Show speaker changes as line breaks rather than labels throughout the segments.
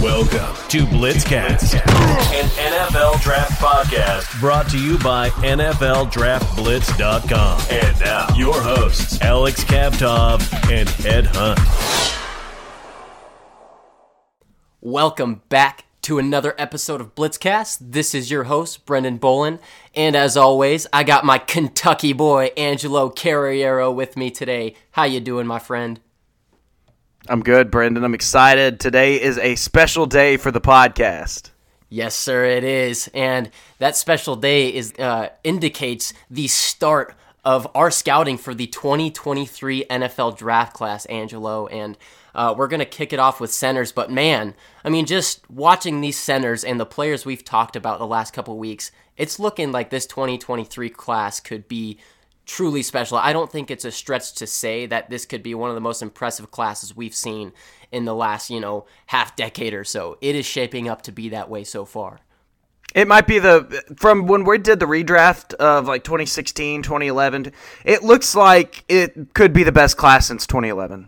Welcome to Blitzcast, an NFL draft podcast brought to you by NFLDraftBlitz.com. And now, your hosts, Alex Kavtov and Ed Hunt.
Welcome back to another episode of Blitzcast. This is your host, Brendan Bolin. And as always, I got my Kentucky boy, Angelo Carriero, with me today. How you doing, my friend?
I'm good, Brendan. I'm excited. Today is a special day for the podcast.
Yes, sir, it is. And that special day is uh, indicates the start of our scouting for the 2023 NFL draft class, Angelo. And uh, we're going to kick it off with centers, but man, I mean, just watching these centers and the players we've talked about the last couple weeks, it's looking like this 2023 class could be truly special. I don't think it's a stretch to say that this could be one of the most impressive classes we've seen in the last, you know, half decade or so. It is shaping up to be that way so far.
It might be the from when we did the redraft of like 2016, 2011. It looks like it could be the best class since 2011.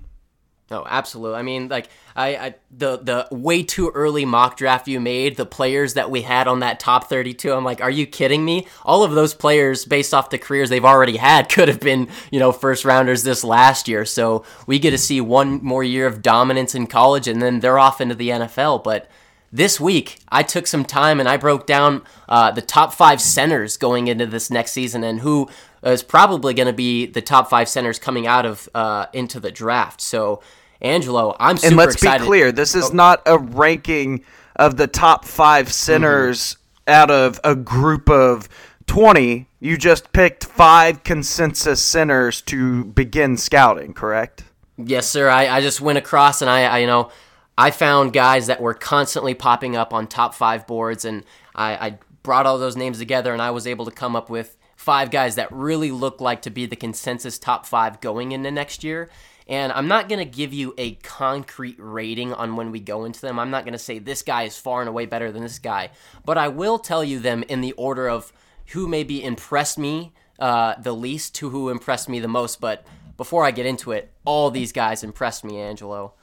No, absolutely. I mean, like I, I, the the way too early mock draft you made, the players that we had on that top 32, I'm like, are you kidding me? All of those players based off the careers they've already had could have been, you know, first rounders this last year. So, we get to see one more year of dominance in college and then they're off into the NFL, but this week, I took some time and I broke down uh, the top five centers going into this next season and who is probably going to be the top five centers coming out of uh, into the draft. So Angelo, I'm super
And let's
excited.
be clear, this is
Oh.
not a ranking of the top five centers
Mm-hmm.
out of a group of 20. You just picked five consensus centers to begin scouting, correct?
Yes, sir. I, I just went across and I, I, you know, I found guys that were constantly popping up on top five boards, and I, I brought all those names together, and I was able to come up with five guys that really look like to be the consensus top five going into next year. And I'm not going to give you a concrete rating on when we go into them. I'm not going to say this guy is far and away better than this guy, but I will tell you them in the order of who maybe impressed me uh, the least to who impressed me the most. But before I get into it, all these guys impressed me, Angelo.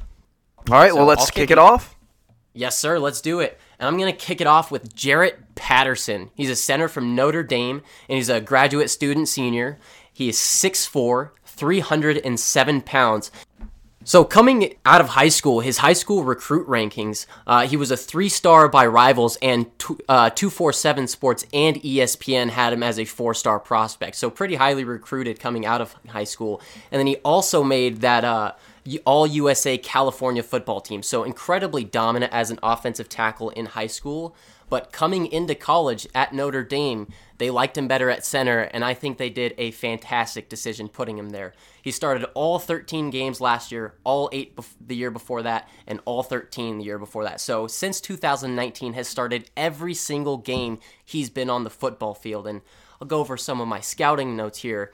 All right, well, let's kick
kick
it
it-
off.
Yes, sir. Let's do it. And I'm going to kick it off with Jarrett Patterson. He's a center from Notre Dame, and he's a graduate student senior. He is 6'4, 307 pounds. So, coming out of high school, his high school recruit rankings, uh, he was a three star by Rivals, and two, uh, 247 Sports and ESPN had him as a four star prospect. So, pretty highly recruited coming out of high school. And then he also made that. Uh, all USA California football team. So incredibly dominant as an offensive tackle in high school. But coming into college at Notre Dame, they liked him better at center, and I think they did a fantastic decision putting him there. He started all 13 games last year, all eight bef- the year before that, and all 13 the year before that. So since 2019, has started every single game he's been on the football field. And I'll go over some of my scouting notes here.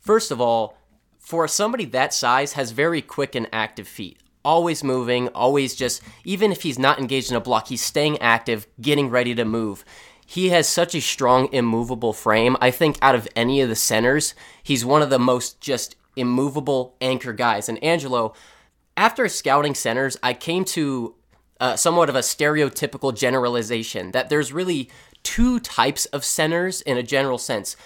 First of all, for somebody that size has very quick and active feet always moving always just even if he's not engaged in a block he's staying active getting ready to move. He has such a strong immovable frame. I think out of any of the centers he's one of the most just immovable anchor guys. And angelo after scouting centers i came to uh, somewhat of a stereotypical generalization that there's really two types of centers in a general sense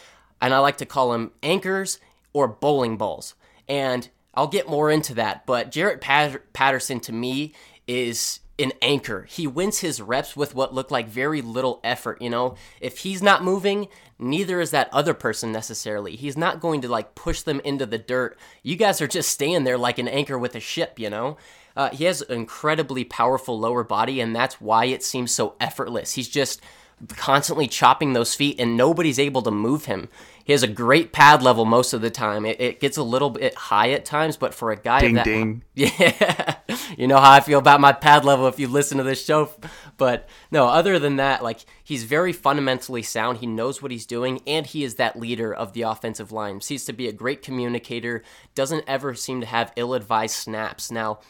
and i like to call them anchors or bowling balls. And I'll get more into that, but Jarrett Pat- Patterson to me is an anchor. He wins his reps with what look like very little effort, you know? If he's not moving, neither is that other person necessarily. He's not going to like push them into the dirt. You guys are just staying there like an anchor with a ship, you know? Uh, he has an incredibly powerful lower body, and that's why it seems so effortless. He's just constantly chopping those feet, and nobody's able to move him. He has a great pad level most of the time. It, it gets a little bit high at times, but for a guy
Ding
that,
ding.
yeah, you know how I feel about my pad level if you listen to this show. But no, other than that, like he's very fundamentally sound. He knows what he's doing, and he is that leader of the offensive line. Seems to be a great communicator. Doesn't ever seem to have ill-advised snaps. Now,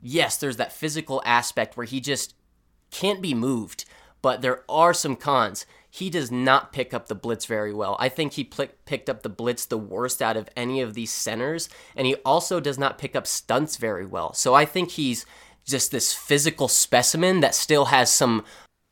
yes, there's that physical aspect where he just can't be moved, but there are some cons. He does not pick up the blitz very well. I think he pl- picked up the blitz the worst out of any of these centers, and he also does not pick up stunts very well. So I think he's just this physical specimen that still has some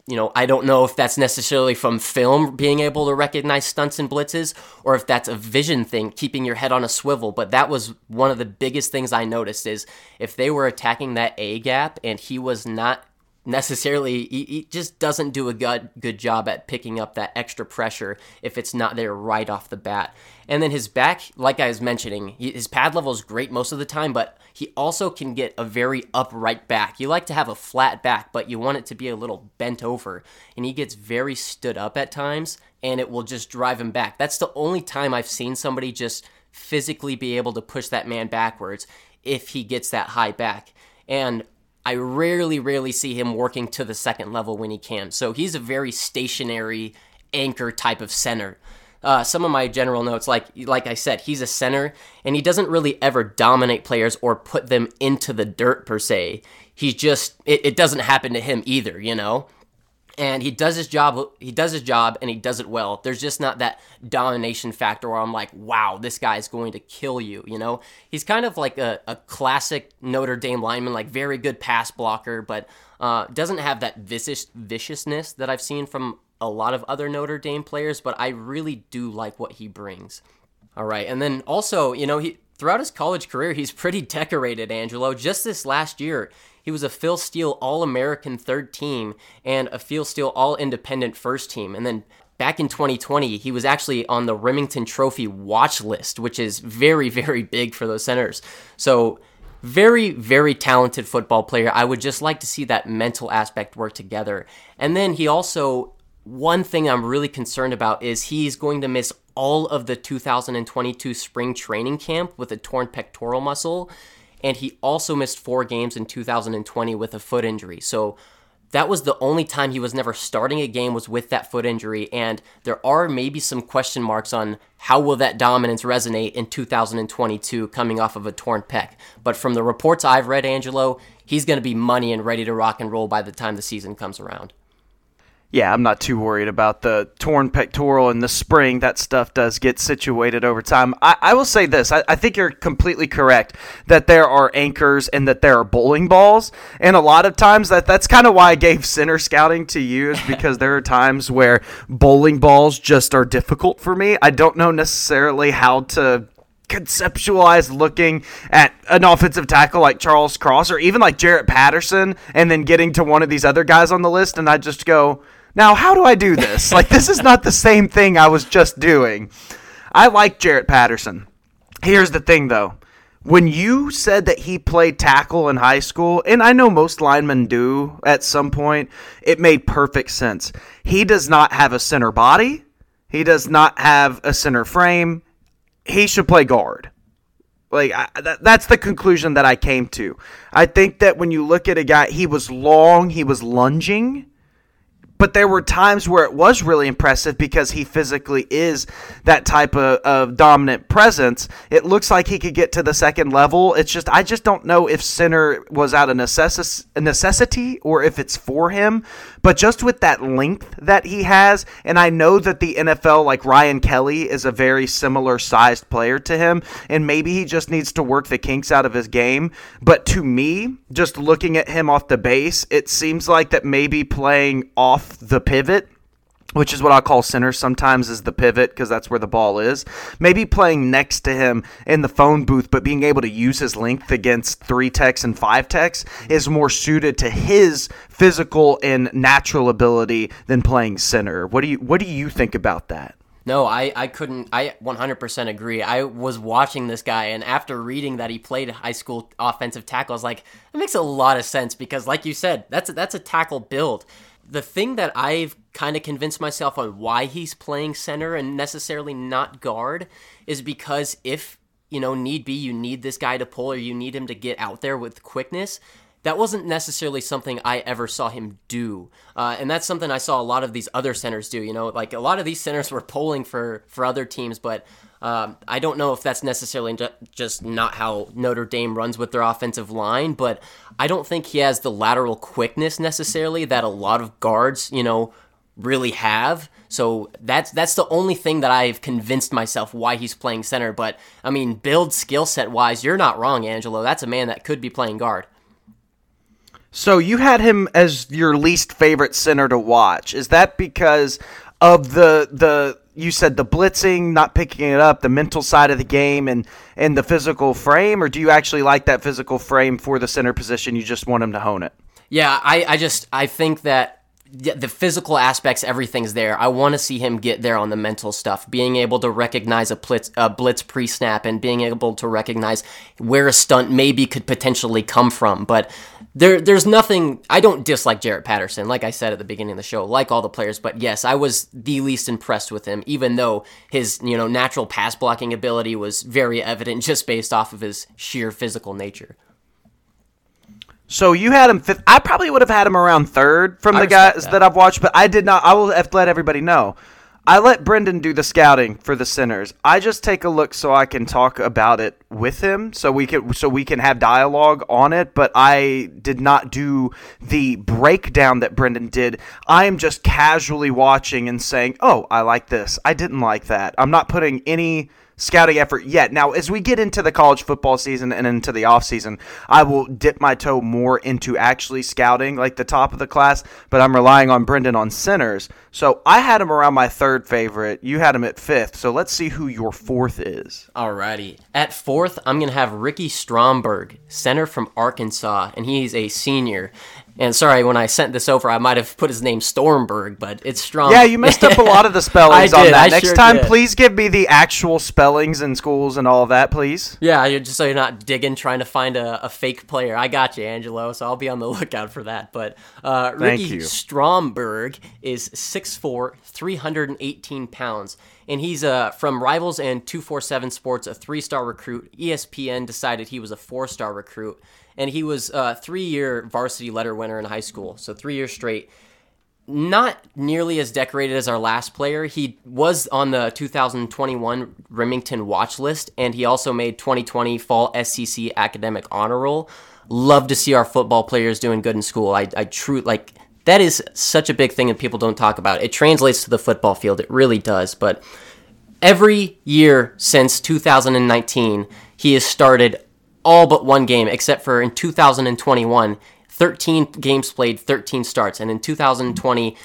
you know, I don't know if that's necessarily from film being able to recognize stunts and blitzes or if that's a vision thing, keeping your head on a swivel. But that was one of the biggest things I noticed is if they were attacking that A gap and he was not necessarily he, he, just doesn't do a good good job at picking up that extra pressure if it's not there right off the bat. And then his back, like I was mentioning, his pad level is great most of the time, but he also can get a very upright back. You like to have a flat back, but you want it to be a little bent over, and he gets very stood up at times, and it will just drive him back. That's the only time I've seen somebody just physically be able to push that man backwards if he gets that high back. And I rarely, rarely see him working to the second level when he can. So he's a very stationary anchor type of center. Uh, some of my general notes, like like I said, he's a center, and he doesn't really ever dominate players or put them into the dirt per se. He's just it, it doesn't happen to him either, you know and he does his job he does his job and he does it well. There's just not that domination factor where i'm like wow this guy is going to kill you you know? He's kind of like a, a classic notre dame lineman like very good pass blocker but uh, doesn't have that vicious viciousness that i've seen from a lot of other notre dame players but i really do like what he brings. All right and then also you know he throughout his college career he's pretty decorated angelo. Just this last year he was a Phil Steele All American third team and a Phil Steele All Independent first team. And then back in 2020, he was actually on the Rimington Trophy watch list, which is very, very big for those centers. So, very, very talented football player. I would just like to see that mental aspect work together. And then he also, one thing I'm really concerned about is he's going to miss all of the 2022 spring training camp with a torn pectoral muscle and he also missed four games in 2020 with a foot injury. So that was the only time he was never starting a game was with that foot injury and there are maybe some question marks on how will that dominance resonate in 2022 coming off of a torn pec but from the reports i've read angelo he's going to be money and ready to rock and roll by the time the season comes around
yeah, I'm not too worried about the torn pectoral in the spring. That stuff does get situated over time. I, I will say this I, I, think you're completely correct that there are anchors and that there are bowling balls. And a lot of times that that's kind of why I gave center scouting to you, is because there are times where bowling balls just are difficult for me. I don't know necessarily how to conceptualize looking at an offensive tackle like Charles Cross or even like Jarrett Patterson and then getting to one of these other guys on the list and I just go, now, how do I do this? like, this is not the same thing I was just doing. I like Jarrett Patterson. Here's the thing, though. When you said that he played tackle in high school, and I know most linemen do at some point, it made perfect sense. He does not have a center body, he does not have a center frame. He should play guard. Like I, that, that's the conclusion that I came to. I think that when you look at a guy, he was long, he was lunging, but there were times where it was really impressive because he physically is that type of, of, dominant presence. It looks like he could get to the second level. It's just I just don't know if center was out of necess- necessity or if it's for him. But just with that length that he has, and I know that the NFL, like Ryan Kelly, is a very similar sized player to him, and maybe he just needs to work the kinks out of his game. But to me, just looking at him off the base, it seems like that maybe playing off the pivot which is what I call center sometimes is the pivot because that's where the ball is. Maybe playing next to him in the phone booth, but being able to use his length against three techs and five techs is more suited to his physical and natural ability than playing center. What do you What do you think about that?
No, I, I couldn't. I 100% agree. I was watching this guy, and after reading that he played high school offensive tackle, I was like, it makes a lot of sense because, like you said, that's a, that's a tackle build the thing that I've kind of convinced myself on why he's playing center and necessarily not guard is because if, you know, need be, you need this guy to pull or you need him to get out there with quickness. That wasn't necessarily something I ever saw him do, uh, and that's something I saw a lot of these other centers do. You know, like a lot of these centers were pulling for for other teams, but um, I don't know if that's necessarily just not how Notre Dame runs with their offensive line, but I don't think he has the lateral quickness necessarily that a lot of guards, you know, really have. So that's that's the only thing that I've convinced myself why he's playing center. But I mean, build skill set wise, you're not wrong, Angelo. That's a man that could be playing guard.
So you had him as your least favorite center to watch. Is that because of the the you said the blitzing, not picking it up, the mental side of the game, and and the physical frame, or do you actually like that physical frame for the center position? You just want him to hone it.
Yeah, I, I just I think that the physical aspects, everything's there. I want to see him get there on the mental stuff, being able to recognize a blitz, a blitz pre-snap and being able to recognize where a stunt maybe could potentially come from. But there, there's nothing. I don't dislike Jarrett Patterson, like I said at the beginning of the show, like all the players. But yes, I was the least impressed with him, even though his, you know, natural pass blocking ability was very evident just based off of his sheer physical nature.
So you had him fifth. I probably would have had him around third from
I
the guys
that.
that. I've watched, but I did not. I will have let everybody know. I let Brendan do the scouting for the centers. I just take a look so I can talk about it with him, so we can so we can have dialogue on it. But I did not do the breakdown that Brendan did. I am just casually watching and saying, "Oh, I like this. I didn't like that." I'm not putting any scouting effort yet. Now, as we get into the college football season and into the offseason, I will dip my toe more into actually scouting like the top of the class, but I'm relying on Brendan on centers. So I had him around my third favorite. You had him at fifth. So let's see who your fourth is.
Alrighty. At fourth, I'm going to have Ricky Stromberg, center from Arkansas, and he's a senior. And sorry, when I sent this over, I might have put his name Stormberg, but it's Strom.
Yeah, you messed up a lot of the spellings on
did,
that.
I
Next
sure
time,
did.
please give me the actual spellings and schools and all of that, please.
Yeah, you're just so you're not digging trying to find a, a fake player. I got you, Angelo. So I'll be on the lookout for that. But uh, Ricky. Stromberg is 6'4", 318 pounds, and he's uh, from Rivals and two four seven Sports, a three star recruit. ESPN decided he was a four star recruit, and he was a three year varsity letter winner in high school, so three years straight not nearly as decorated as our last player. He was on the 2021 Rimington watch list, and he also made 2020 Fall SEC Academic Honor Roll. Love to see our football players doing good in school. I, I true like that is such a big thing that people don't talk about. It translates to the football field. It really does. But every year since 2019, he has started all but one game, except for in 2021. 13 games played, 13 starts. And in 2020,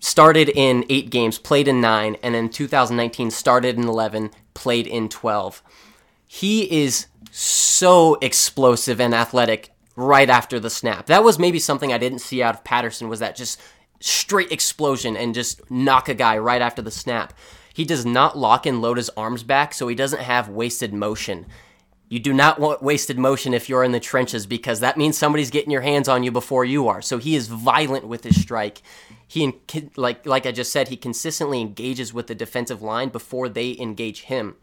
started in eight games, played in nine. And in 2019, started in 11, played in 12. He is so explosive and athletic right after the snap. That was maybe something I didn't see out of Patterson was that just straight explosion and just knock a guy right after the snap. He does not lock and load his arms back, so he doesn't have wasted motion. You do not want wasted motion if you're in the trenches because that means somebody's getting your hands on you before you are. So he is violent with his strike. He like like I just said, he consistently engages with the defensive line before they engage him.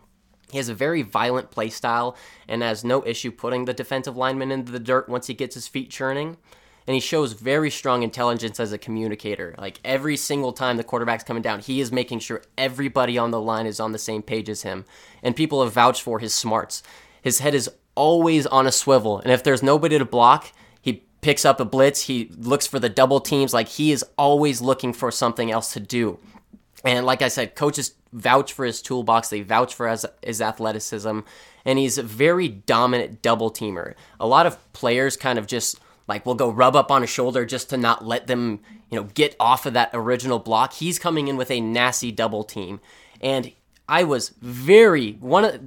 He has a very violent play style and has no issue putting the defensive lineman into the dirt once he gets his feet churning. And he shows very strong intelligence as a communicator. Like every single time the quarterback's coming down, he is making sure everybody on the line is on the same page as him. And people have vouched for his smarts. His head is always on a swivel. And if there's nobody to block, he picks up a blitz. He looks for the double teams. Like he is always looking for something else to do. And like I said, coaches vouch for his toolbox. They vouch for his, his athleticism. And he's a very dominant double teamer. A lot of players kind of just like will go rub up on a shoulder just to not let them, you know, get off of that original block. He's coming in with a nasty double team. And I was very one of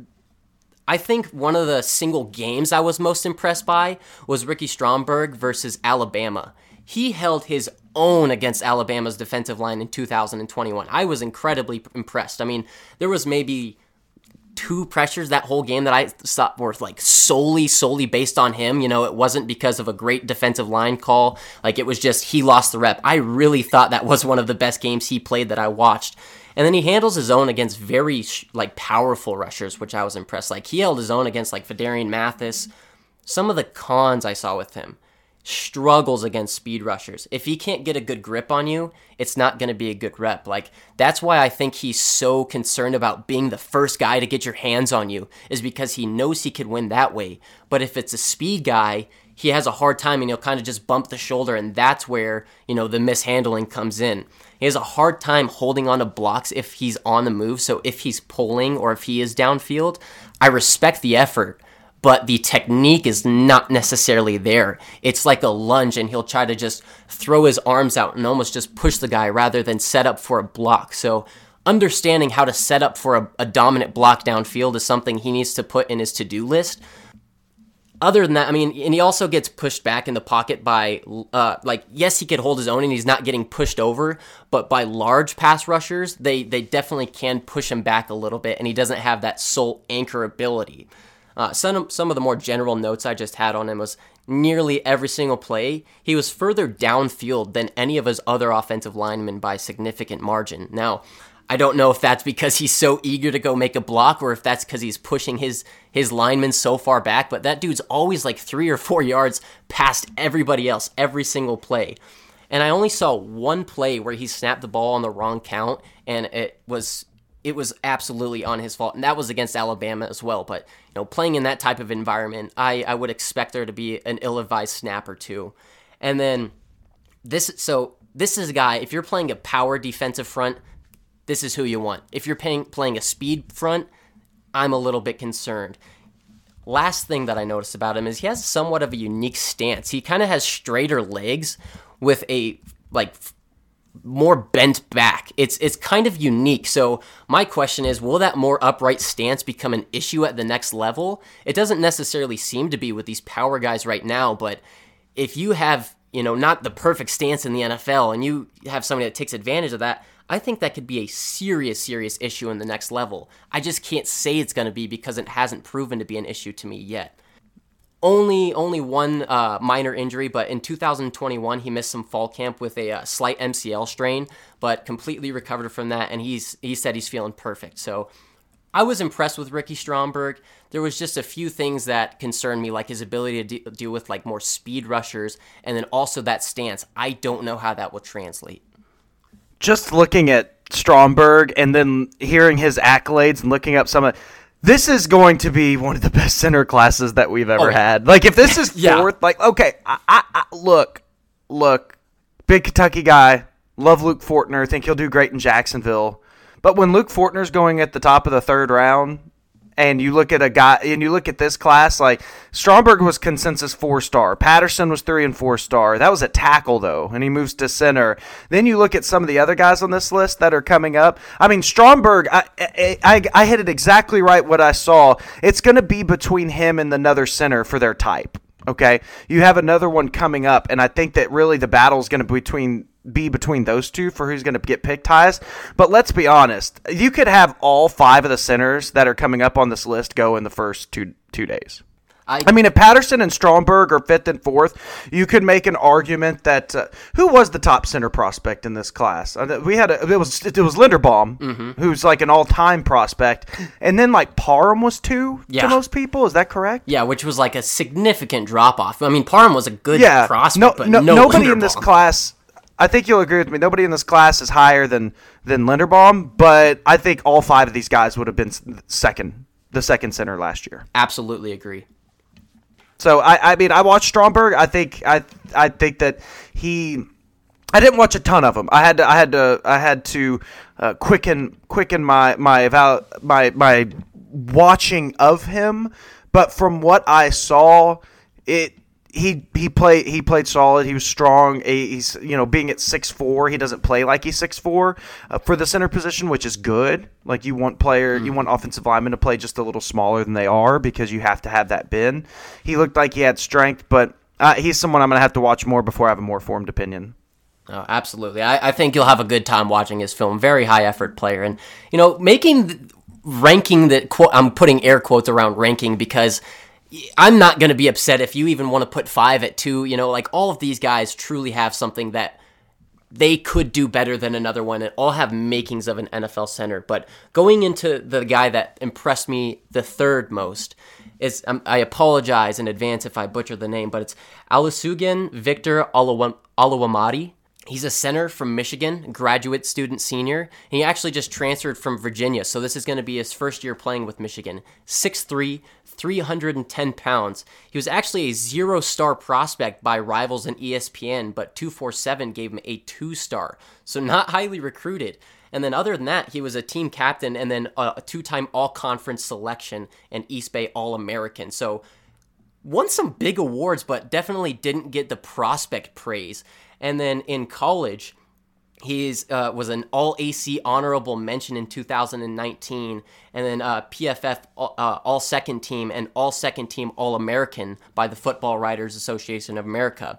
I think one of the single games I was most impressed by was Ricky Stromberg versus Alabama. He held his own against Alabama's defensive line in 2021. I was incredibly impressed. I mean, there was maybe two pressures that whole game that I thought were like solely, solely based on him. You know, it wasn't because of a great defensive line call. Like it was just he lost the rep. I really thought that was one of the best games he played that I watched. And then he handles his own against very like powerful rushers, which I was impressed. Like he held his own against like Phidarian Mathis. Some of the cons I saw with him struggles against speed rushers. If he can't get a good grip on you, it's not going to be a good rep. Like that's why I think he's so concerned about being the first guy to get your hands on you is because he knows he could win that way. But if it's a speed guy, he has a hard time and he'll kind of just bump the shoulder and that's where, you know, the mishandling comes in. He has a hard time holding on to blocks if he's on the move. So if he's pulling or if he is downfield, I respect the effort, but the technique is not necessarily there. It's like a lunge, and he'll try to just throw his arms out and almost just push the guy rather than set up for a block. So, understanding how to set up for a, a dominant block downfield is something he needs to put in his to do list other than that, I mean, and he also gets pushed back in the pocket by, uh, like, yes, he could hold his own and he's not getting pushed over, but by large pass rushers, they they definitely can push him back a little bit, and he doesn't have that sole anchor ability. Uh, some some of the more general notes I just had on him was nearly every single play he was further downfield than any of his other offensive linemen by significant margin. Now, I don't know if that's because he's so eager to go make a block or if that's because he's pushing his his lineman so far back, but that dude's always like three or four yards past everybody else every single play. And I only saw one play where he snapped the ball on the wrong count, and it was it was absolutely on his fault, and that was against Alabama as well. But you know, playing in that type of environment, I I would expect there to be an ill-advised snap or two, and then this so this is a guy. If you're playing a power defensive front, this is who you want. If you're paying, playing a speed front, I'm a little bit concerned. Last thing that I noticed about him is he has somewhat of a unique stance. He kind of has straighter legs with a like more bent back. It's it's kind of unique. So my question is, will that more upright stance become an issue at the next level? It doesn't necessarily seem to be with these power guys right now, but if you have, you know, not the perfect stance in the NFL and you have somebody that takes advantage of that, I think that could be a serious, serious issue in the next level. I just can't say it's going to be because it hasn't proven to be an issue to me yet. Only, only one uh, minor injury, but in 2021 he missed some fall camp with a uh, slight MCL strain, but completely recovered from that, and he's he said he's feeling perfect. So I was impressed with Ricky Stromberg. There was just a few things that concerned me, like his ability to de- deal with like more speed rushers, and then also that stance. I don't know how that will translate
just looking at Stromberg and then hearing his accolades and looking up some of this is going to be one of the best center classes that we've ever oh, had. Like if this is yeah. fourth, like okay, I, I, I, look, look, big Kentucky guy, love Luke Fortner, think he'll do great in Jacksonville. But when Luke Fortner's going at the top of the third round, and you look at a guy and you look at this class like Stromberg was consensus four star, Patterson was three and four star. That was a tackle though, and he moves to center. Then you look at some of the other guys on this list that are coming up. I mean Stromberg, I I, I, I hit it exactly right what I saw. It's going to be between him and another center for their type. Okay, you have another one coming up, and I think that really the battle is going to be between be between those two for who's going to get picked highest. But let's be honest, you could have all five of the centers that are coming up on this list go in the first two two days. I, I, mean, if Patterson and Stromberg are fifth and fourth, you could make an argument that uh, who was the top center prospect in this class? Uh, we had a, it was it was Linderbaum, mm-hmm. who's like an all time prospect, and then like Parham was two yeah. to most people. Is that correct?
Yeah, which was like a significant drop off. I mean, Parham was a good yeah, prospect, no, but no, no
nobody
Linderbaum.
in this class I think you'll agree with me. Nobody in this class is higher than than Linderbaum, but I think all five of these guys would have been second, the second center last year.
Absolutely agree.
So I, I mean, I watched Stromberg. I think I, I think that he. I didn't watch a ton of them. I had to, I had to, I had to uh, quicken, quicken my my my my watching of him. But from what I saw, it he he played he played solid. He was strong. He's you know being at six four, he doesn't play like he's six four uh, for the center position, which is good. Like you want player, mm. you want offensive linemen to play just a little smaller than they are because you have to have that bend. He looked like he had strength, but uh, he's someone I'm gonna have to watch more before I have a more formed opinion.
Oh, absolutely. I, I think you'll have a good time watching his film. Very high effort player, and you know making ranking that quote I'm putting air quotes around ranking because I'm not going to be upset if you even want to put five at two. You know, like all of these guys truly have something that they could do better than another one and all have makings of an NFL center. But going into the guy that impressed me the third most is um, I apologize in advance if I butcher the name, but it's Olusegun Victor Oluwatimi. He's a center from Michigan, graduate student senior. He actually just transferred from Virginia, so this is going to be his first year playing with Michigan. 6'3, 310 pounds. He was actually a zero star prospect by rivals and ESPN, but 247 gave him a two star, so not highly recruited. And then, other than that, he was a team captain and then a two time all conference selection and East Bay All American. So, won some big awards, but definitely didn't get the prospect praise. And then in college, he uh, was an All AC honorable mention in 2019, and then uh, PFF uh, All Second Team and All Second Team All American by the Football Writers Association of America,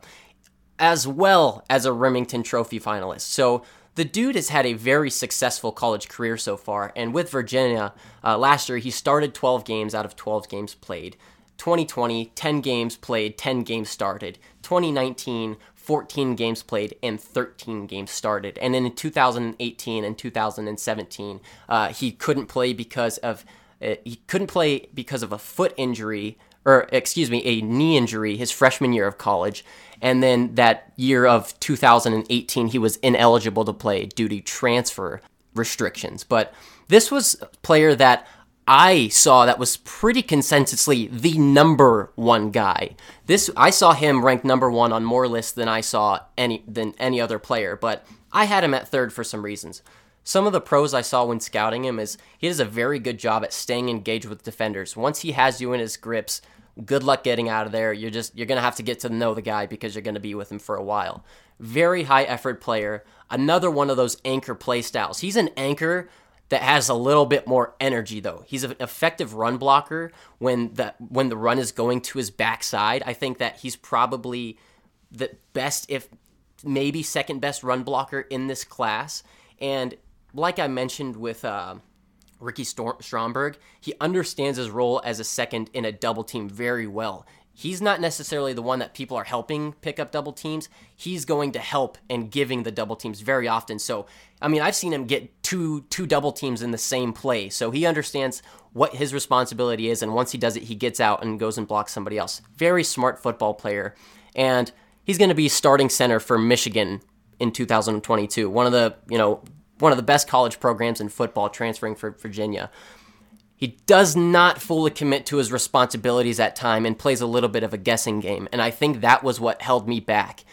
as well as a Rimington Trophy finalist. So the dude has had a very successful college career so far, and with Virginia, uh, last year he started 12 games out of 12 games played. 2020, 10 games played, 10 games started. 2019, 14 games played and 13 games started. And then in 2018 and 2017, uh, he couldn't play because of uh, he couldn't play because of a foot injury or excuse me, a knee injury his freshman year of college. And then that year of 2018, he was ineligible to play due to transfer restrictions. But this was a player that I saw that was pretty consensusly the number one guy. This I saw him ranked number one on more lists than I saw any than any other player, but I had him at third for some reasons. Some of the pros I saw when scouting him is he does a very good job at staying engaged with defenders. Once he has you in his grips, good luck getting out of there. You're just you're gonna have to get to know the guy because you're gonna be with him for a while. Very high effort player. Another one of those anchor play styles. He's an anchor that has a little bit more energy though. He's an effective run blocker when the when the run is going to his backside. I think that he's probably the best if maybe second best run blocker in this class. And like I mentioned with uh, Ricky Stromberg, he understands his role as a second in a double team very well he's not necessarily the one that people are helping pick up double teams. He's going to help and giving the double teams very often. So, I mean, I've seen him get two two double teams in the same play. So he understands what his responsibility is, and once he does it, he gets out and goes and blocks somebody else. Very smart football player, and he's going to be starting center for Michigan in 2022. One of the you know one of the best college programs in football, transferring for Virginia. He does not fully commit to his responsibilities at time and plays a little bit of a guessing game. And I think that was what held me back.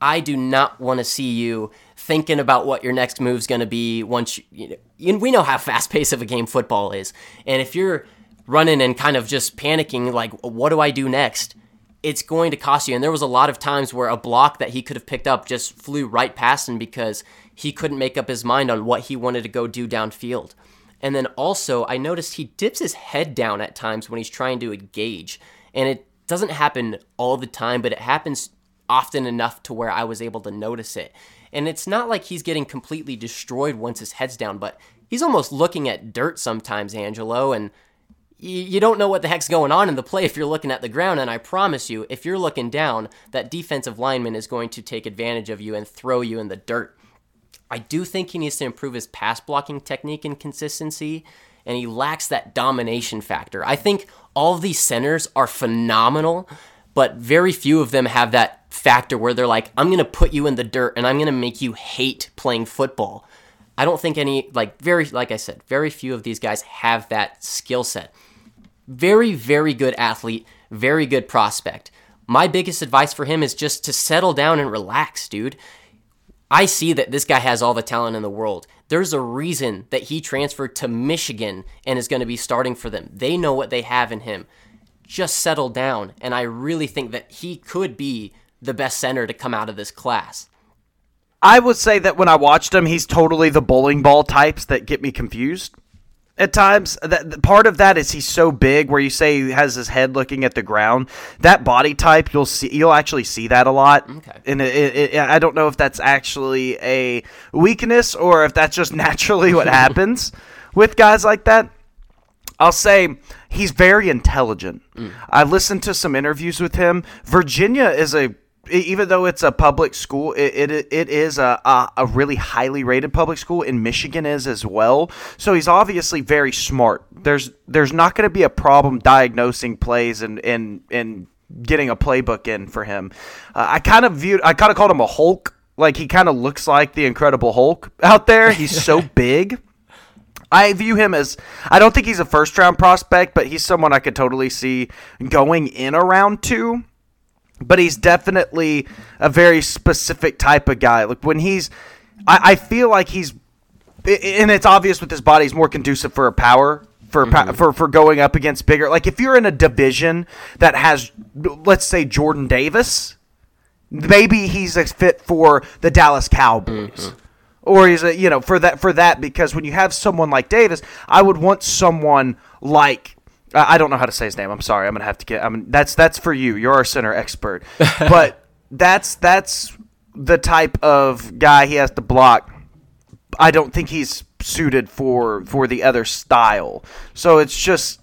I do not want to see you thinking about what your next move's going to be once you, you know, we know how fast paced of a game football is. And if you're running and kind of just panicking like what do I do next? It's going to cost you. And there was a lot of times where a block that he could have picked up just flew right past him because he couldn't make up his mind on what he wanted to go do downfield. And then also, I noticed he dips his head down at times when he's trying to engage. And it doesn't happen all the time, but it happens often enough to where I was able to notice it. And it's not like he's getting completely destroyed once his head's down, but he's almost looking at dirt sometimes, Angelo. And you don't know what the heck's going on in the play if you're looking at the ground. And I promise you, if you're looking down, that defensive lineman is going to take advantage of you and throw you in the dirt. I do think he needs to improve his pass blocking technique and consistency, and he lacks that domination factor. I think all these centers are phenomenal, but very few of them have that factor where they're like, I'm going to put you in the dirt and I'm going to make you hate playing football. I don't think any, like, very, like I said, very few of these guys have that skill set. Very, very good athlete, very good prospect. My biggest advice for him is just to settle down and relax, dude. I see that this guy has all the talent in the world. There's a reason that he transferred to Michigan and is going to be starting for them. They know what they have in him. Just settle down. And I really think that he could be the best center to come out of this class.
I would say that when I watched him, he's totally the bowling ball types that get me confused at times. That part of that is he's so big, where you say he has his head looking at the ground. That body type, you'll see, you'll actually see that a lot. Okay. And it, it, it, I don't know if that's actually a weakness or if that's just naturally what happens with guys like that. I'll say he's very intelligent. Mm. I listened to some interviews with him. Virginia is a even though it's a public school, it it, it is a, a, a really highly rated public school, and Michigan is as well. So he's obviously very smart. There's there's not going to be a problem diagnosing plays and and and getting a playbook in for him. Uh, I kind of viewed I kind of called him a Hulk Like he kind of looks like the Incredible Hulk out there. He's so big. I view him as I don't think he's a first round prospect, but he's someone I could totally see going in around two. But he's definitely a very specific type of guy. Like when he's, I, I feel like he's, and it's obvious with his body, he's more conducive for a power for mm-hmm. for for going up against bigger. Like if you're in a division that has, let's say Jordan Davis, maybe he's a fit for the Dallas Cowboys. Mm-hmm. Or he's a you know for that for that because when you have someone like Davis, I would want someone like I don't know how to say his name. I'm sorry. I'm gonna have to get. I mean, that's that's for you. You're our center expert. but that's that's the type of guy he has to block. I don't think he's suited for for the other style. So it's just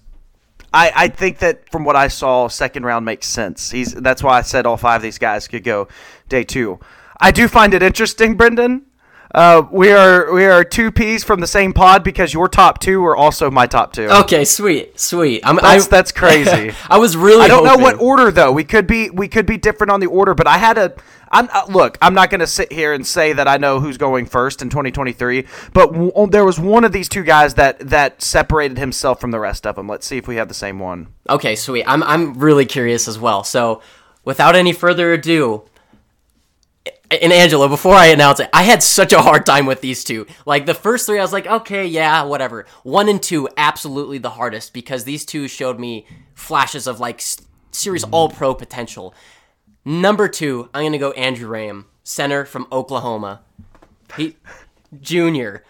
I, I think that from what I saw, second round makes sense. He's that's why I said all five of these guys could go day two. I do find it interesting, Brendan, uh, we are we are two peas from the same pod because your top two are also my top two.
Okay, sweet, sweet.
I'm, that's I, that's crazy.
I was really.
I don't
hoping.
know what order though. We could be we could be different on the order, but I had a. I'm uh, look. I'm not going to sit here and say that I know who's going first in 2023, but w- there was one of these two guys that that separated himself from the rest of them. Let's see if we have the same one.
Okay, sweet. I'm I'm really curious as well. So, without any further ado, and Angelo, before I announce it, I had such a hard time with these two. Like the first three, I was like, okay, yeah, whatever. One and two, absolutely the hardest because these two showed me flashes of like serious all pro potential. Number two, I'm gonna go Andrew Raym, center from Oklahoma. He, junior.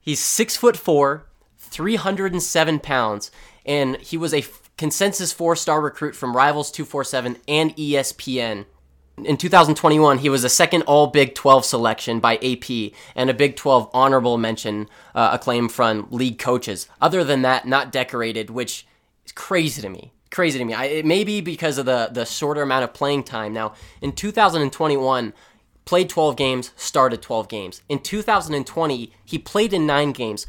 He's six foot four, 307 pounds, and he was a consensus four star recruit from Rivals 247 and ESPN in 2021, he was a second All Big 12 selection by AP and a Big 12 honorable mention uh, acclaim from league coaches. Other than that, not decorated, which is crazy to me. Crazy to me. I, it may be because of the, the shorter amount of playing time. Now, in 2021, played 12 games, started 12 games. In 2020, he played in nine games.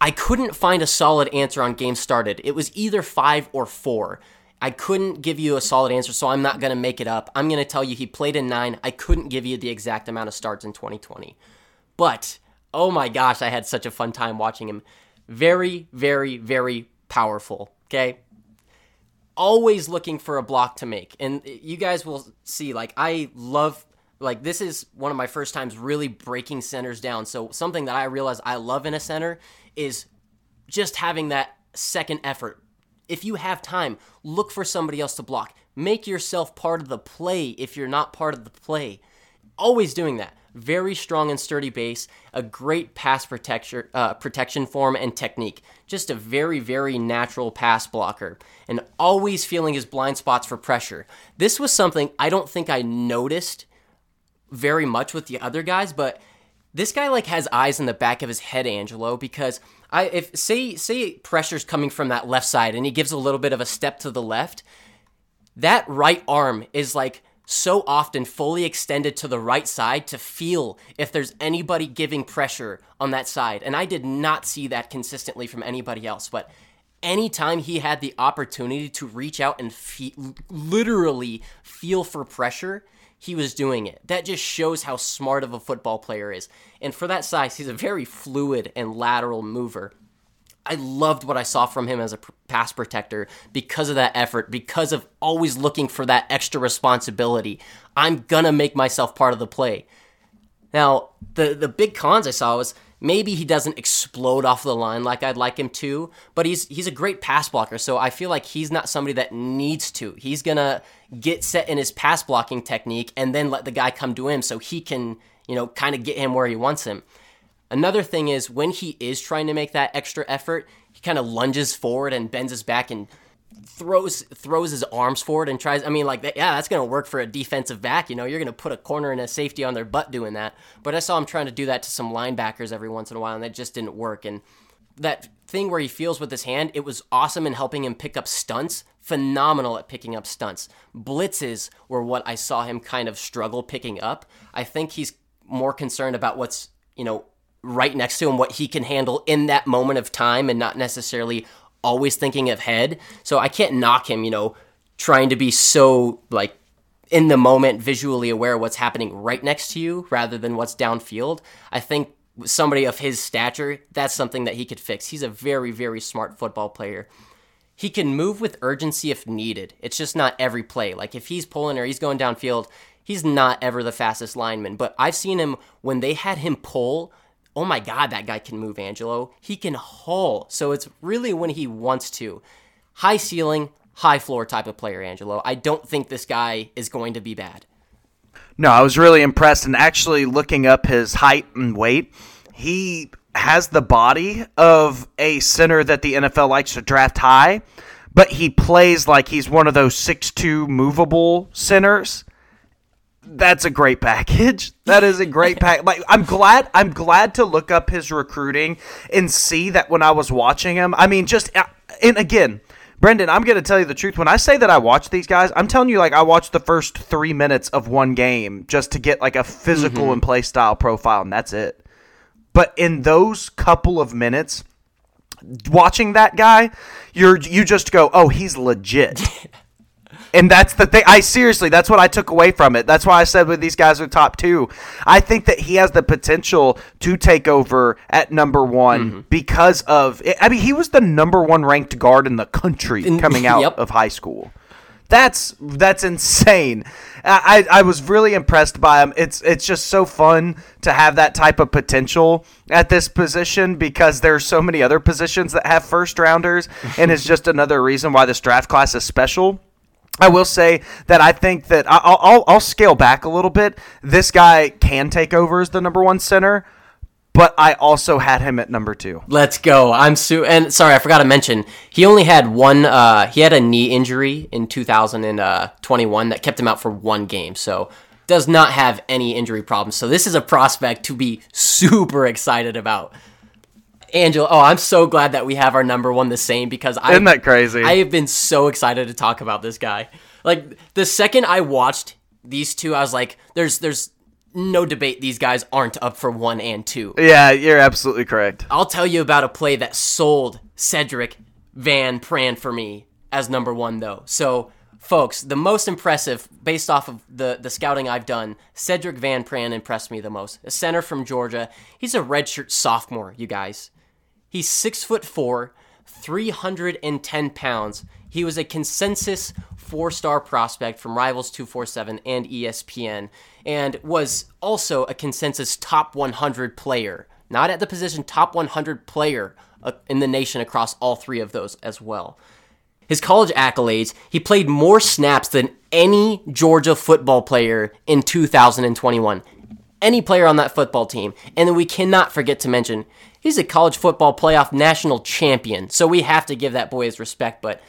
I couldn't find a solid answer on games started. It was either five or four. I couldn't give you a solid answer, so I'm not going to make it up. I'm going to tell you he played in nine. I couldn't give you the exact amount of starts in 2020. But, oh my gosh, I had such a fun time watching him. Very, very, very powerful, okay? Always looking for a block to make. And you guys will see, like, I love, like, this is one of my first times really breaking centers down. So, something that I realize I love in a center is just having that second effort if you have time, look for somebody else to block. Make yourself part of the play if you're not part of the play. Always doing that. Very strong and sturdy base, a great pass protection, uh, protection form and technique. Just a very, very natural pass blocker, and always feeling his blind spots for pressure. This was something I don't think I noticed very much with the other guys, but this guy like has eyes in the back of his head, Angelo, because I if say say pressure's coming from that left side and he gives a little bit of a step to the left, that right arm is like so often fully extended to the right side to feel if there's anybody giving pressure on that side. And I did not see that consistently from anybody else, but anytime he had the opportunity to reach out and fe- literally feel for pressure, he was doing it. That just shows how smart of a football player is. And for that size, he's a very fluid and lateral mover. I loved what I saw from him as a pass protector because of that effort, because of always looking for that extra responsibility. I'm gonna make myself part of the play. Now, the the big cons I saw was maybe he doesn't explode off the line like I'd like him to, but he's he's a great pass blocker. So I feel like he's not somebody that needs to. He's gonna get set in his pass blocking technique and then let the guy come to him so he can you know kind of get him where he wants him. Another thing is when he is trying to make that extra effort, he kind of lunges forward and bends his back and throws throws his arms forward and tries. I mean, like that. yeah, that's gonna work for a defensive back. You know, you're gonna put a corner and a safety on their butt doing that. But I saw him trying to do that to some linebackers every once in a while, and that just didn't work. And that thing where he feels with his hand, it was awesome in helping him pick up stunts. Phenomenal at picking up stunts. Blitzes were what I saw him kind of struggle picking up. I think he's more concerned about what's you know right next to him, what he can handle in that moment of time, and not necessarily always thinking ahead. So I can't knock him, you know, trying to be so like in the moment, visually aware of what's happening right next to you rather than what's downfield. I think somebody of his stature, that's something that he could fix. He's a very, very smart football player. He can move with urgency if needed. It's just not every play. Like if he's pulling or he's going downfield, he's not ever the fastest lineman. But I've seen him when they had him pull. Oh my God, that guy can move, Angelo. He can haul. So it's really when he wants to. High ceiling, high floor type of player, Angelo. I don't think this guy is going to be bad.
No, I was really impressed. And actually, looking up his height and weight, he has the body of a center that the NFL likes to draft high, but he plays like he's one of those six-two movable centers. That's a great package. That is a great pack. Like I'm glad I'm glad to look up his recruiting and see that when I was watching him. I mean, just uh, and again, Brendan, I'm going to tell you the truth. When I say that I watch these guys, I'm telling you, like, I watched the first three minutes of one game just to get, like, a physical mm-hmm. and play style profile, and that's it. But in those couple of minutes, watching that guy, you're you just go, oh, he's legit. And that's the thing. I seriously, that's what I took away from it. That's why I said with these guys are top two. I think that he has the potential to take over at number one mm-hmm. because of. I mean, he was the number one ranked guard in the country coming out yep. of high school. That's that's insane. I, I was really impressed by him. It's it's just so fun to have that type of potential at this position because there are so many other positions that have first rounders, and it's just another reason why this draft class is special. I will say that I think that I'll, I'll, I'll scale back a little bit. This guy can take over as the number one center, but I also had him at number two.
Let's go. I'm Sue. And sorry, I forgot to mention he only had one. Uh, he had a knee injury in 2021 that kept him out for one game. So does not have any injury problems. So this is a prospect to be super excited about. Angela, oh, I'm so glad that we have our number one the same because I
isn't that crazy?
I have been so excited to talk about this guy. Like the second I watched these two, I was like, "There's, there's no debate. These guys aren't up for one and two.
Yeah, you're absolutely correct.
I'll tell you about a play that sold Sedrick Van Pran for me as number one, though. So folks, the most impressive, based off of the, the scouting I've done, Sedrick Van Pran impressed me the most. A center from Georgia. He's a redshirt sophomore, you guys. He's six foot four, 310 pounds. He was a consensus four star prospect from Rivals 247 and ESPN, and was also a consensus top 100 player. Not at the position, top 100 player uh, in the nation across all three of those as well. His college accolades, he played more snaps than any Georgia football player in 2021. Any player on that football team. And then we cannot forget to mention he's a college football playoff national champion. So we have to give that boy his respect. But,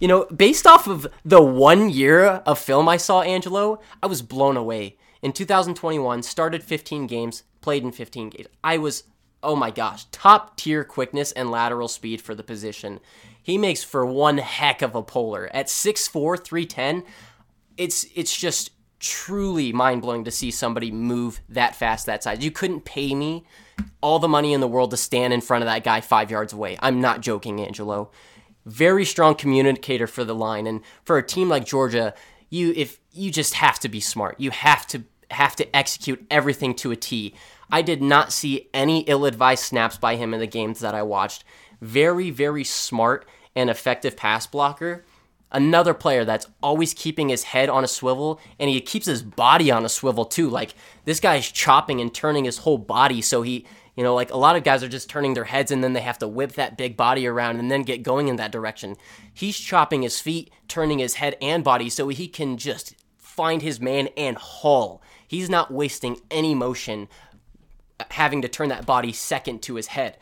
you know, based off of the one year of film I saw Angelo, I was blown away. In 2021, started 15 games, played in 15 games. I was, oh my gosh, top tier quickness and lateral speed for the position. He makes for one heck of a puller. At 6'4, 310, it's it's just truly mind blowing to see somebody move that fast that size. You couldn't pay me all the money in the world to stand in front of that guy five yards away. I'm not joking, Angelo. Very strong communicator for the line, and for a team like Georgia, you if you just have to be smart. You have to have to execute everything to a T. I did not see any ill-advised snaps by him in the games that I watched. Very, very smart and effective pass blocker another player that's always keeping his head on a swivel and he keeps his body on a swivel too. Like this guy's chopping and turning his whole body so he, you know, like a lot of guys are just turning their heads and then they have to whip that big body around and then get going in that direction. He's chopping his feet, turning his head and body so he can just find his man and haul. He's not wasting any motion uh, having to turn that body second to his head.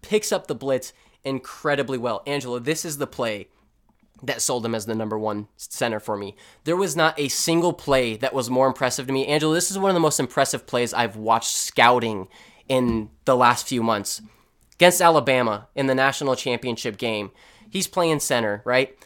Picks up the blitz incredibly well. Angelo, this is the play that sold him as the number one center for me. There was not a single play that was more impressive to me. Angela, this is one of the most impressive plays I've watched scouting in the last few months. Against Alabama in the national championship game, he's playing center, right?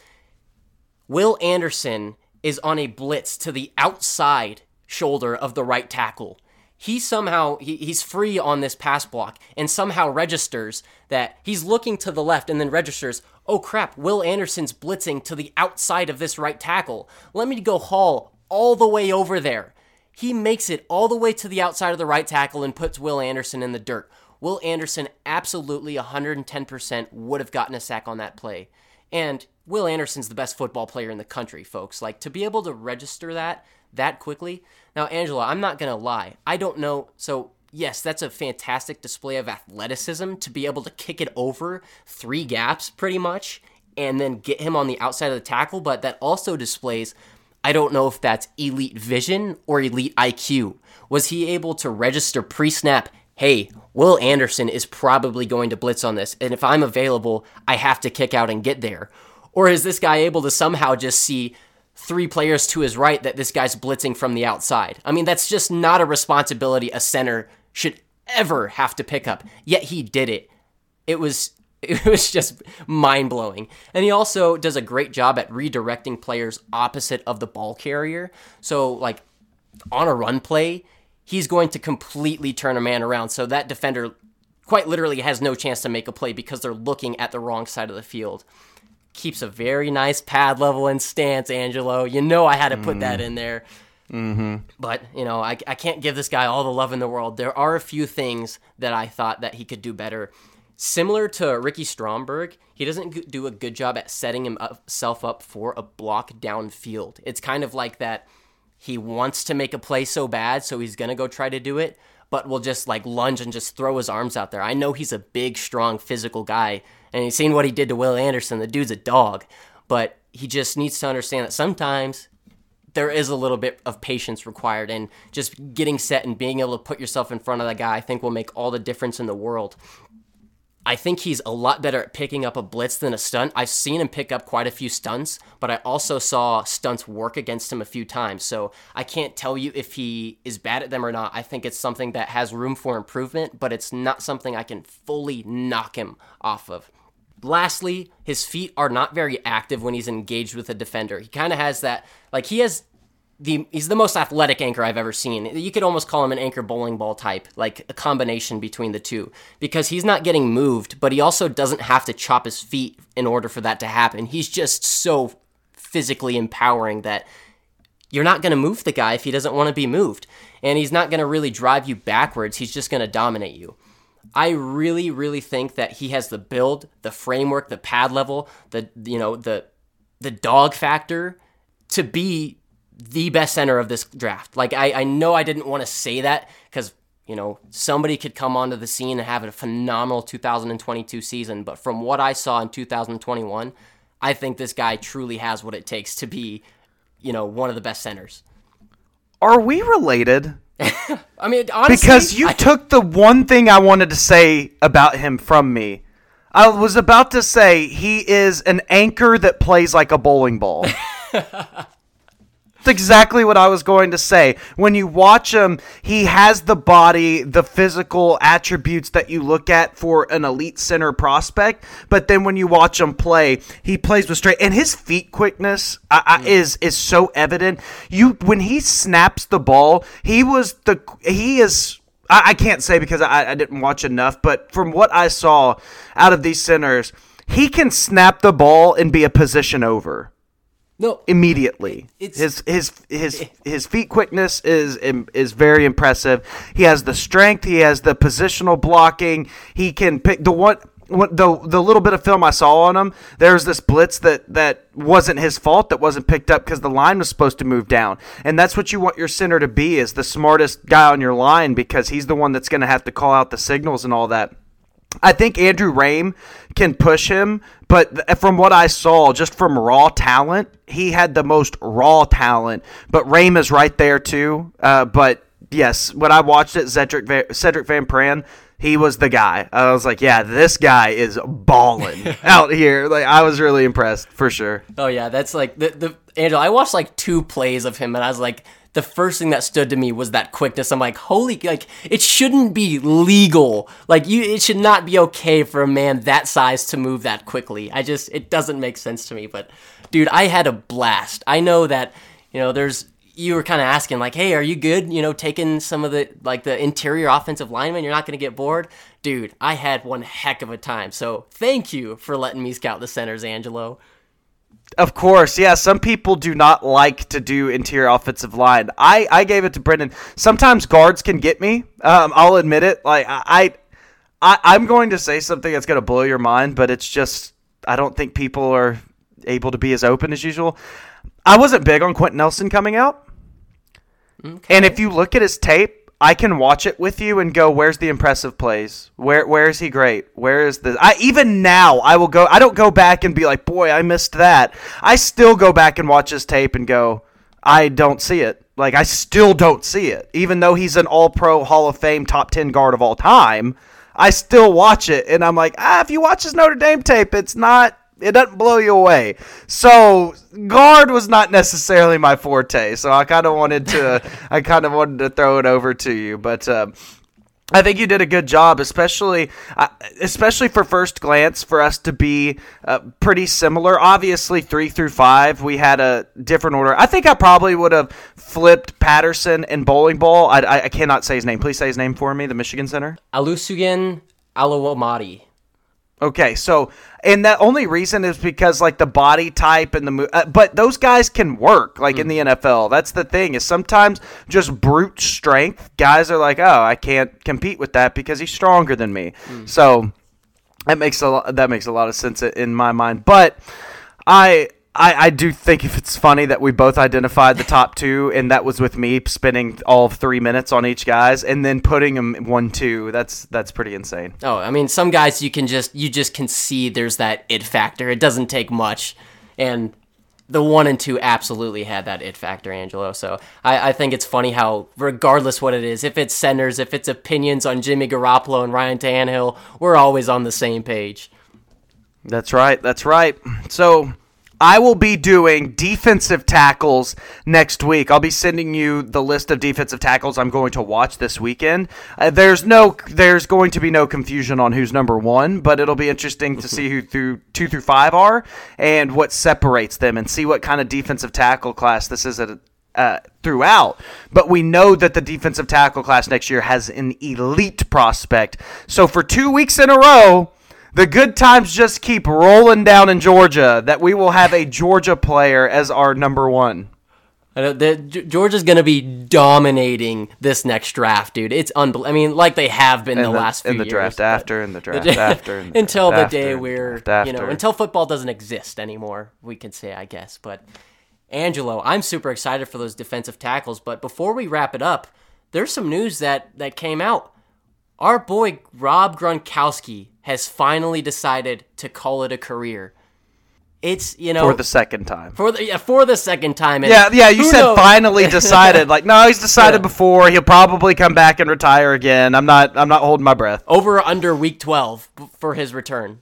Will Anderson is on a blitz to the outside shoulder of the right tackle he somehow he, he's free on this pass block and somehow registers that he's looking to the left and then registers oh crap, Will Anderson's blitzing to the outside of this right tackle. Let me go haul all the way over there. He makes it all the way to the outside of the right tackle and puts Will Anderson in the dirt. Will Anderson absolutely 110% would have gotten a sack on that play. And Will Anderson's the best football player in the country, folks. Like to be able to register that that quickly. Now, Angela, I'm not going to lie. I don't know. So, yes, that's a fantastic display of athleticism to be able to kick it over three gaps pretty much and then get him on the outside of the tackle, but that also displays I don't know if that's elite vision or elite IQ. Was he able to register pre snap, hey, Will Anderson is probably going to blitz on this, and if I'm available, I have to kick out and get there? Or is this guy able to somehow just see three players to his right that this guy's blitzing from the outside? I mean, that's just not a responsibility a center should ever have to pick up. Yet he did it. It was it was just mind blowing. And he also does a great job at redirecting players opposite of the ball carrier. So, like on a run play, he's going to completely turn a man around. So that defender quite literally has no chance to make a play because they're looking at the wrong side of the field. Keeps a very nice pad level and stance, Angelo. You know I had to put mm. that in there. Mm-hmm. But, you know, I, I can't give this guy all the love in the world. There are a few things that I thought that he could do better. Similar to Ricky Stromberg, he doesn't do a good job at setting himself up for a block downfield. It's kind of like that he wants to make a play so bad, so he's to go try to do it, but will just like lunge and just throw his arms out there. I know he's a big, strong, physical guy, and he's seen what he did to Will Anderson. The dude's a dog, but he just needs to understand that sometimes there is a little bit of patience required, and just getting set and being able to put yourself in front of that guy, I think, will make all the difference in the world. I think he's a lot better at picking up a blitz than a stunt. I've seen him pick up quite a few stunts, but I also saw stunts work against him a few times. So I can't tell you if he is bad at them or not. I think it's something that has room for improvement, but it's not something I can fully knock him off of. Lastly, his feet are not very active when he's engaged with a defender. He kind of has that, like, he has the he's the most athletic anchor I've ever seen. You could almost call him an anchor bowling ball type, like a combination between the two, because he's not getting moved, but he also doesn't have to chop his feet in order for that to happen. He's just so physically empowering that you're not going to move the guy if he doesn't want to be moved, and he's not going to really drive you backwards. He's just going to dominate you. I really, really think that he has the build, the framework, the pad level, the you know the the dog factor to be the best center of this draft. Like I, I know I didn't want to say that because you know somebody could come onto the scene and have a phenomenal 2022 season, but from what I saw in 2021, I think this guy truly has what it takes to be, you know, one of the best centers.
Are we related?
I mean, honestly,
because you I, took the one thing I wanted to say about him from me. I was about to say he is an anchor that plays like a bowling ball. Exactly what I was going to say. When you watch him, he has the body, the physical attributes that you look at for an elite center prospect. But then when you watch him play, he plays with straight, and his feet quickness uh, mm. is is so evident. You when he snaps the ball, he was the he is. I, I can't say because I, I didn't watch enough, but from what I saw out of these centers, he can snap the ball and be a position over.
No,
immediately. It's, his his his his feet quickness is is very impressive. He has the strength. He has the positional blocking. He can pick the one. The the little bit of film I saw on him, there's this blitz that that wasn't his fault that wasn't picked up because the line was supposed to move down, and that's what you want your center to be is the smartest guy on your line because he's the one that's going to have to call out the signals and all that. I think Andrew Raym can push him, but from what I saw, just from raw talent, he had the most raw talent. But Raym is right there too. Uh, but yes, when I watched it, Sedrick Van, Sedrick Van Pran, he was the guy. I was like, yeah, this guy is balling out here. Like I was really impressed for sure.
Oh yeah, that's like the the Angel. I watched like two plays of him, and I was like, the first thing that stood to me was that quickness. I'm like, holy, like it shouldn't be legal. Like you, it should not be okay for a man that size to move that quickly. I just, it doesn't make sense to me. But dude, I had a blast. I know that, you know, there's you were kind of asking like, "Hey, are you good? You know, taking some of the like the interior offensive linemen. You're not going to get bored, dude. I had one heck of a time. So thank you for letting me scout the centers, Angelo.
Of course, yeah. Some people do not like to do interior offensive line. I, I gave it to Brendan. Sometimes guards can get me. Um, I'll admit it. Like I, I, I'm going to say something that's going to blow your mind, but it's just I don't think people are able to be as open as usual. I wasn't big on Quenton Nelson coming out. Okay. And if you look at his tape, I can watch it with you and go, "Where's the impressive plays? Where where is he great? Where is the?" I even now I will go. I don't go back and be like, "Boy, I missed that." I still go back and watch his tape and go, "I don't see it." Like I still don't see it, even though he's an All-Pro, Hall of Fame, top ten guard of all time. I still watch it, and I'm like, ah, if you watch his Notre Dame tape, it's not it doesn't blow you away. So guard was not necessarily my forte. So I kind of wanted to I kind of wanted to throw it over to you, but. Uh, I think you did a good job, especially uh, especially for first glance, for us to be uh, pretty similar. Obviously, three through five, we had a different order. I think I probably would have flipped Patterson and Bowling Ball. I, I, I, cannot say his name. Please say his name for me. The Michigan center,
Olusegun Oluwatimi.
Okay, so and that only reason is because like the body type and the uh, but those guys can work like mm. in the NFL. That's the thing is sometimes just brute strength guys are like, "Oh, I can't compete with that because he's stronger than me." Mm. So that makes a lot, that makes a lot of sense in my mind. But I I, I do think if it's funny that we both identified the top two, and that was with me spending all three minutes on each guys, and then putting them one two. That's that's pretty insane.
Oh, I mean, some guys you can just you just can see there's that it factor. It doesn't take much, and the one and two absolutely had that it factor, Angelo. So I, I think it's funny how, regardless what it is, if it's centers, if it's opinions on Jimmy Garoppolo and Ryan Tannehill, we're always on the same page.
That's right. That's right. So I will be doing defensive tackles next week. I'll be sending you the list of defensive tackles I'm going to watch this weekend. Uh, there's no, there's going to be no confusion on who's number one, but it'll be interesting to see who through two through five are and what separates them, and see what kind of defensive tackle class this is at. Uh, throughout, but we know that the defensive tackle class next year has an elite prospect. So for two weeks in a row, the good times just keep rolling down in Georgia. That we will have a Georgia player as our number one.
Georgia's going to be dominating this next draft, dude. It's unbelievable. I mean, like they have been the, the, last few
in the
years,
draft after, in the draft after,
the until draft the day where you know until football doesn't exist anymore. We can say, I guess. But Angelo, I'm super excited for those defensive tackles. But before we wrap it up, there's some news that that came out. Our boy Rob Gronkowski has finally decided to call it a career. It's you know
for the second time.
For the yeah, for the second time.
yeah, yeah. You said knows? finally decided. like no, he's decided yeah. before. He'll probably come back and retire again. I'm not. I'm not holding my breath.
Over under week 12 for his return.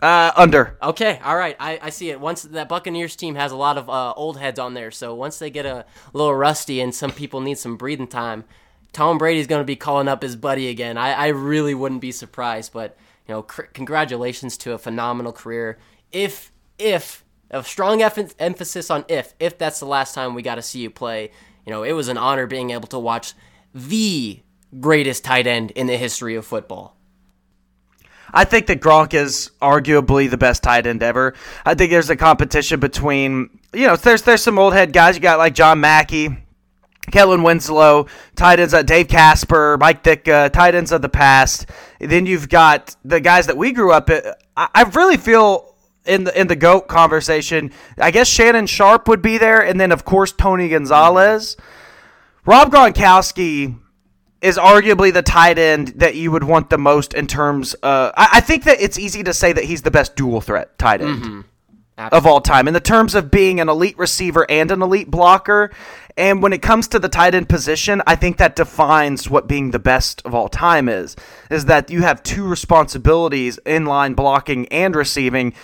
Uh, under.
Okay, all right. I, I see it. Once that Buccaneers team has a lot of uh, old heads on there, so once they get a little rusty and some people need some breathing time, Tom Brady's going to be calling up his buddy again. I, I really wouldn't be surprised, but you know, cr- congratulations to a phenomenal career. If if a strong emphasis on if if that's the last time we got to see you play, you know, it was an honor being able to watch the greatest tight end in the history of football.
I think that Gronk is arguably the best tight end ever. I think there's a competition between, you know, there's there's some old head guys. You got like John Mackey, Kellen Winslow, tight ends, uh, Dave Casper, Mike Ditka, tight ends of the past. Then you've got the guys that we grew up. At. I, I really feel in the in the goat conversation. I guess Shannon Sharpe would be there, and then of course Tony Gonzalez. Rob Gronkowski is arguably the tight end that you would want the most in terms. Uh, I, I think that it's easy to say that he's the best dual threat tight end. Mm-hmm. Of all time in the terms of being an elite receiver and an elite blocker. And when it comes to the tight end position, I think that defines what being the best of all time is. Is that you have two responsibilities in line blocking and receiving.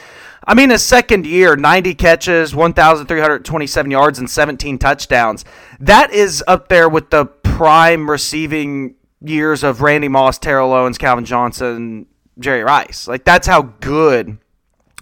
I mean, his second year, 90 catches, 1,327 yards, and 17 touchdowns. That is up there with the prime receiving years of Randy Moss, Terrell Owens, Calvin Johnson, Jerry Rice. Like, that's how good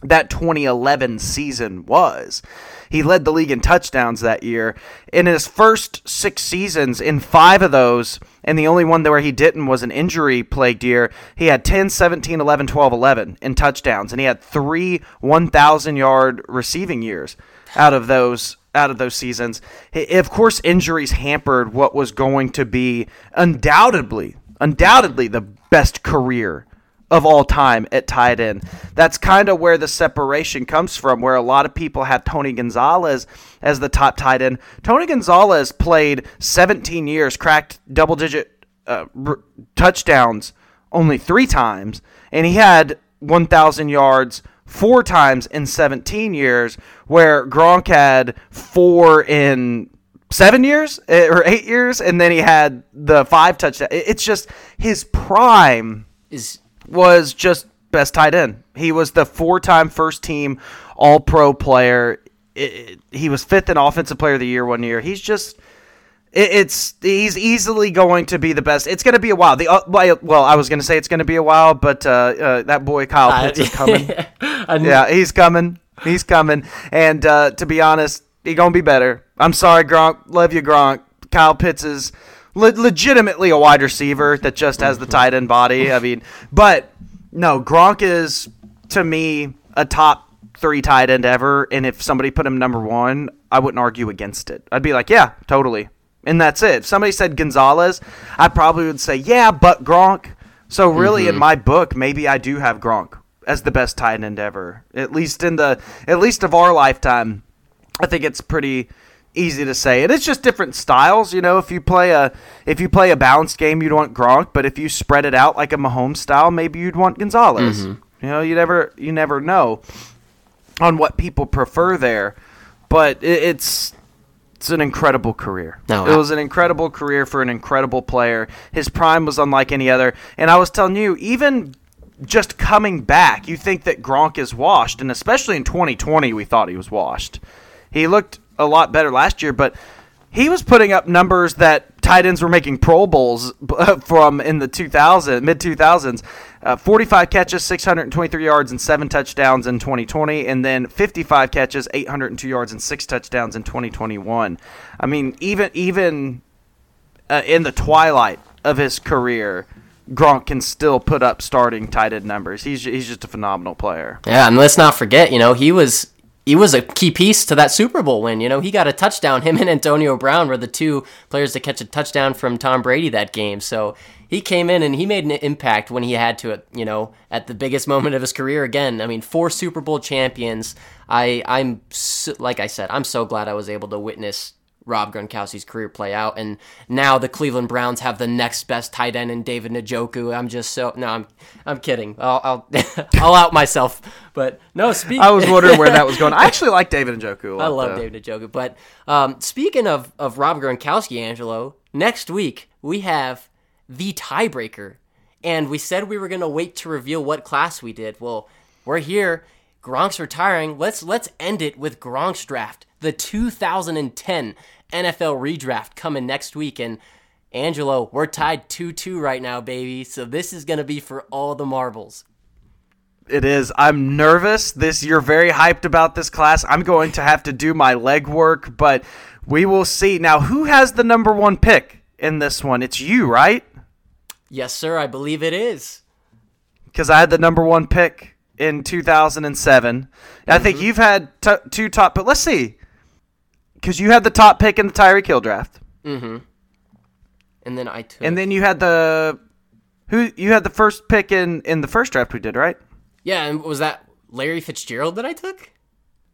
that 2011 season was. He led the league in touchdowns that year. In his first six seasons, in five of those, and the only one where he didn't was an injury plagued year, he had 10, 17, 11, 12, 11 in touchdowns, and he had three 1,000 yard receiving years out of those out of those seasons. Of course, injuries hampered what was going to be undoubtedly, undoubtedly the best career of all time at tight end. That's kind of where the separation comes from, where a lot of people have Tony Gonzalez as the top tight end. Tony Gonzalez played 17 years, cracked double digit uh, r- touchdowns only three times, and he had 1,000 yards four times in 17 years, where Gronk had four in seven years eh, or eight years, and then he had the five touchdowns. It's just his prime
Is
was just best tight end. He was the four-time first-team All-Pro player. It, he was fifth in Offensive Player of the Year one year. He's just it's he's easily going to be the best. It's going to be a while. The uh, well, I was going to say it's going to be a while, but uh, uh, that boy Kyle Pitts is coming. yeah, he's coming. He's coming. And uh, to be honest, he gonna be better. I'm sorry, Gronk. Love you, Gronk. Kyle Pitts is le- legitimately a wide receiver that just has the tight end body. I mean, but no, Gronk is to me a top three tight end ever. And if somebody put him number one, I wouldn't argue against it. I'd be like, yeah, totally. And that's it. If somebody said Gonzalez, I probably would say, yeah, but Gronk. So really, mm-hmm. in my book, maybe I do have Gronk as the best tight end ever. At least in the at least of our lifetime. I think it's pretty easy to say. And it's just different styles, you know. If you play a if you play a balanced game, you'd want Gronk, but if you spread it out like a Mahomes style, maybe you'd want Gonzalez. Mm-hmm. You know, you never you never know on what people prefer there. But it, it's it's an incredible career. No, it was an incredible career for an incredible player. His prime was unlike any other. And I was telling you, even just coming back, you think that Gronk is washed, and especially in 2020, we thought he was washed. He looked a lot better last year, but he was putting up numbers that tight ends were making Pro Bowls from in the 2000 mid 2000s. Uh, 45 catches, 623 yards, and seven touchdowns in 2020, and then 55 catches, 802 yards, and six touchdowns in 2021. I mean, even even uh, in the twilight of his career, Gronk can still put up starting tight end numbers. He's he's just a phenomenal player.
Yeah, and let's not forget, you know, he was he was a key piece to that Super Bowl win. You know, he got a touchdown. Him and Antonio Brown were the two players to catch a touchdown from Tom Brady that game. So he came in and he made an impact when he had to. You know, at the biggest moment of his career. Again, I mean, four Super Bowl champions. I I'm so, like I said, I'm so glad I was able to witness Rob Gronkowski's career play out. And now the Cleveland Browns have the next best tight end in David Njoku. I'm just so no, I'm I'm kidding. I'll I'll, I'll out myself. But no, speak.
I was wondering where that was going. I actually like David Njoku.
I love though. David Njoku. But um, speaking of of Rob Gronkowski, Angelo, next week we have the tiebreaker, and we said we were gonna wait to reveal what class we did. Well, we're here. Gronk's retiring. Let's let's end it with Gronk's draft, the 2010 NFL redraft coming next week. And Angelo, we're tied 2 2 right now, baby. So this is going to be for all the marbles.
It is. I'm nervous. This you're very hyped about this class. I'm going to have to do my legwork, but we will see. Now, who has the number one pick in this one? It's you, right?
Yes, sir. I believe it is.
Because I had the number one pick in 2007. Mm-hmm. I think mm-hmm. you've had t- two top, but let's see because you had the top pick in the Tyreek Hill draft.
Mm-hmm. And then I took.
And then you had the who you had the first pick in in the first draft we did, right?
Yeah, and was that Larry Fitzgerald that I took?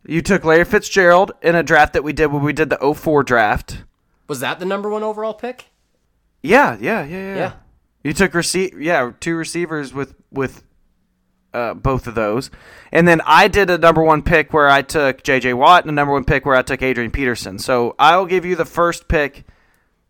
You took Larry Fitzgerald in a draft that we did when we did the 04 draft.
Was that the number one overall pick?
Yeah, yeah, yeah, yeah. yeah. You took receive, yeah, two receivers with with uh, both of those. And then I did a number one pick where I took J.J. Watt and a number one pick where I took Adrian Peterson. So I'll give you the first pick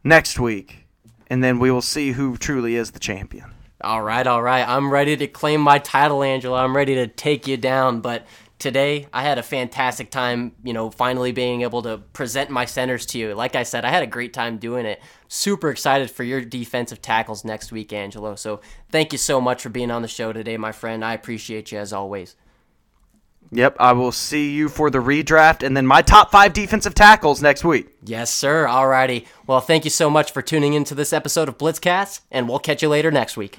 next week, and then we will see who truly is the champion.
All right, all right. I'm ready to claim my title, Angela. I'm ready to take you down, but today I had a fantastic time, you know, finally being able to present my centers to you. Like I said, I had a great time doing it. Super excited for your defensive tackles next week, Angelo. So thank you so much for being on the show today, my friend. I appreciate you as always.
Yep, I will see you for the redraft and then my top five defensive tackles next week.
Yes, sir. Alrighty. Well, thank you so much for tuning into this episode of Blitzcast, and we'll catch you later next week.